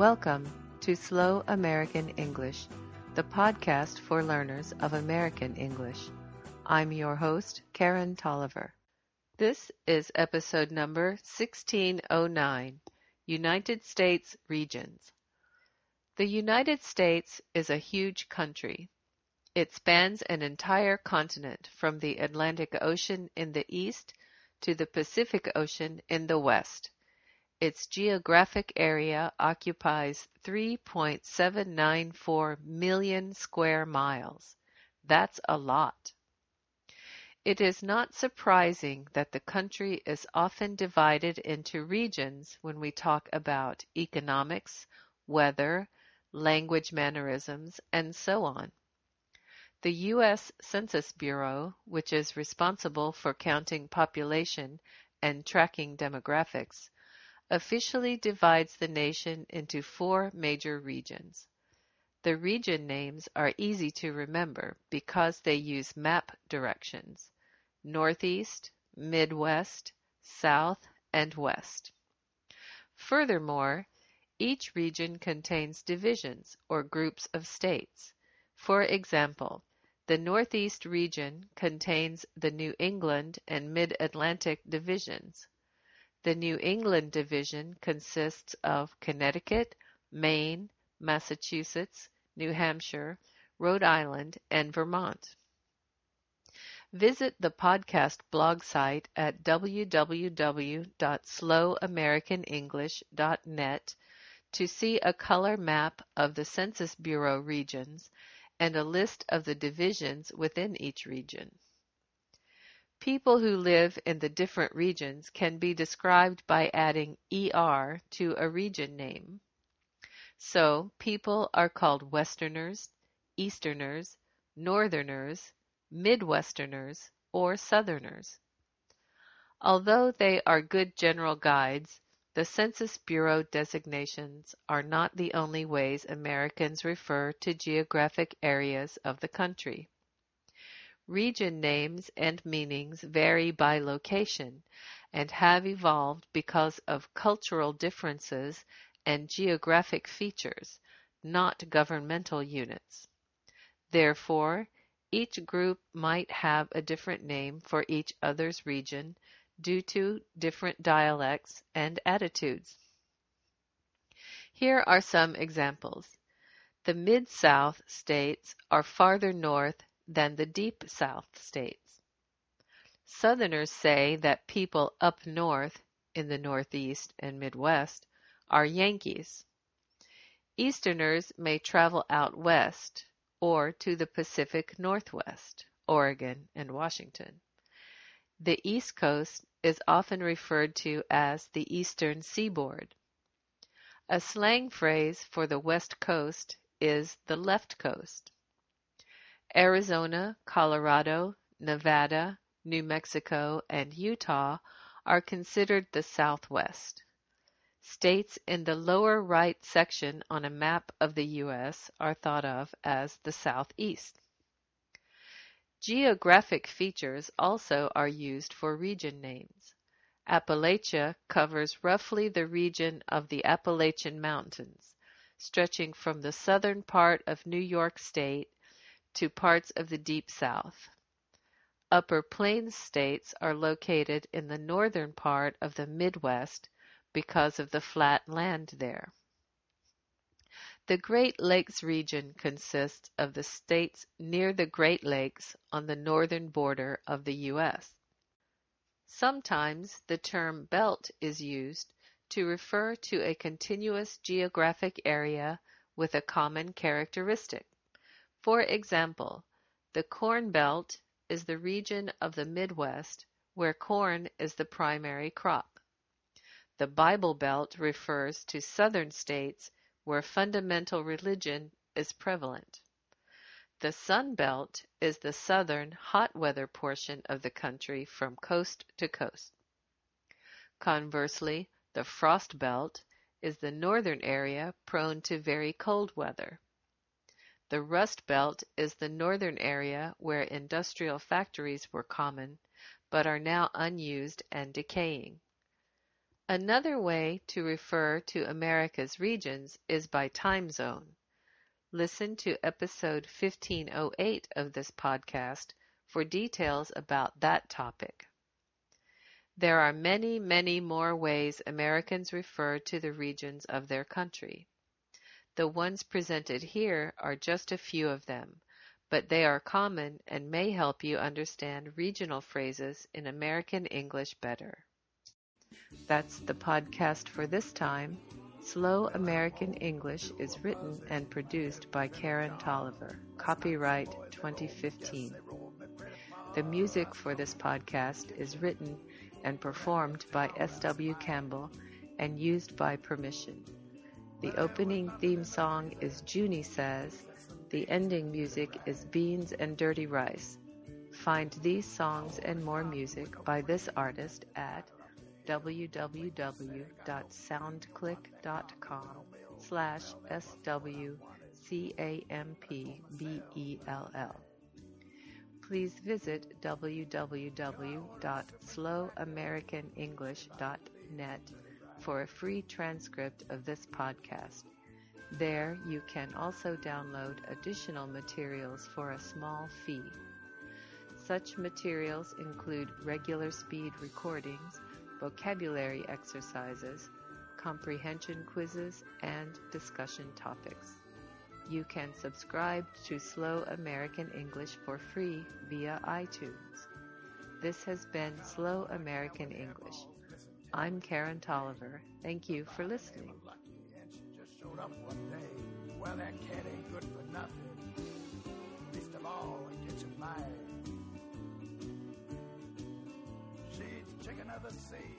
Welcome to Slow American English, the podcast for learners of American English. I'm your host, Karen Tolliver. This is episode number 1609 United States Regions. The United States is a huge country. It spans an entire continent from the Atlantic Ocean in the east to the Pacific Ocean in the west. Its geographic area occupies 3.794 million square miles. That's a lot. It is not surprising that the country is often divided into regions when we talk about economics, weather, language mannerisms, and so on. The U.S. Census Bureau, which is responsible for counting population and tracking demographics, officially divides the nation into four major regions. The region names are easy to remember because they use map directions Northeast, Midwest, South, and West. Furthermore, each region contains divisions or groups of states. For example, the Northeast region contains the New England and Mid-Atlantic divisions. The New England division consists of Connecticut, Maine, Massachusetts, New Hampshire, Rhode Island, and Vermont. Visit the podcast blog site at www.slowamericanenglish.net to see a color map of the Census Bureau regions and a list of the divisions within each region. People who live in the different regions can be described by adding "er" to a region name. So, people are called Westerners, Easterners, Northerners, Midwesterners, or Southerners. Although they are good general guides, the Census Bureau designations are not the only ways Americans refer to geographic areas of the country. Region names and meanings vary by location and have evolved because of cultural differences and geographic features, not governmental units. Therefore, each group might have a different name for each other's region due to different dialects and attitudes. Here are some examples. The Mid-South states are farther north than the Deep South states. Southerners say that people up north, in the Northeast and Midwest, are Yankees. Easterners may travel out west or to the Pacific Northwest, Oregon and Washington. The East Coast is often referred to as the Eastern Seaboard. A slang phrase for the West Coast is the left coast. Arizona, Colorado, Nevada, New Mexico, and Utah are considered the Southwest. States in the lower right section on a map of the U.S. are thought of as the Southeast. Geographic features also are used for region names. Appalachia covers roughly the region of the Appalachian Mountains, stretching from the southern part of New York State to parts of the Deep South. Upper Plains states are located in the northern part of the Midwest because of the flat land there. The Great Lakes region consists of the states near the Great Lakes on the northern border of the U.S. Sometimes the term belt is used to refer to a continuous geographic area with a common characteristic. For example, the Corn Belt is the region of the Midwest where corn is the primary crop. The Bible Belt refers to southern states where fundamental religion is prevalent. The Sun Belt is the southern, hot weather portion of the country from coast to coast. Conversely, the Frost Belt is the northern area prone to very cold weather. The Rust Belt is the northern area where industrial factories were common, but are now unused and decaying. Another way to refer to America's regions is by time zone. Listen to episode 1508 of this podcast for details about that topic. There are many, many more ways Americans refer to the regions of their country. The ones presented here are just a few of them, but they are common and may help you understand regional phrases in American English better. That's the podcast for this time. Slow American English is written and produced by Karen Tolliver. Copyright 2015. The music for this podcast is written and performed by S.W. Campbell and used by permission. The opening theme song is Junie Says. The ending music is Beans and Dirty Rice. Find these songs and more music by this artist at www.soundclick.com slash S-W-C-A-M-P-B-E-L-L. Please visit www.slowamericanenglish.net for a free transcript of this podcast. There you can also download additional materials for a small fee. Such materials include regular speed recordings, vocabulary exercises, comprehension quizzes, and discussion topics. You can subscribe to Slow American English for free via iTunes. This has been Slow American English. I'm Karen Tolliver. Thank you for listening. Well, that cat ain't good for nothing. Least of all, it gets you mad. She's chicken of the sea.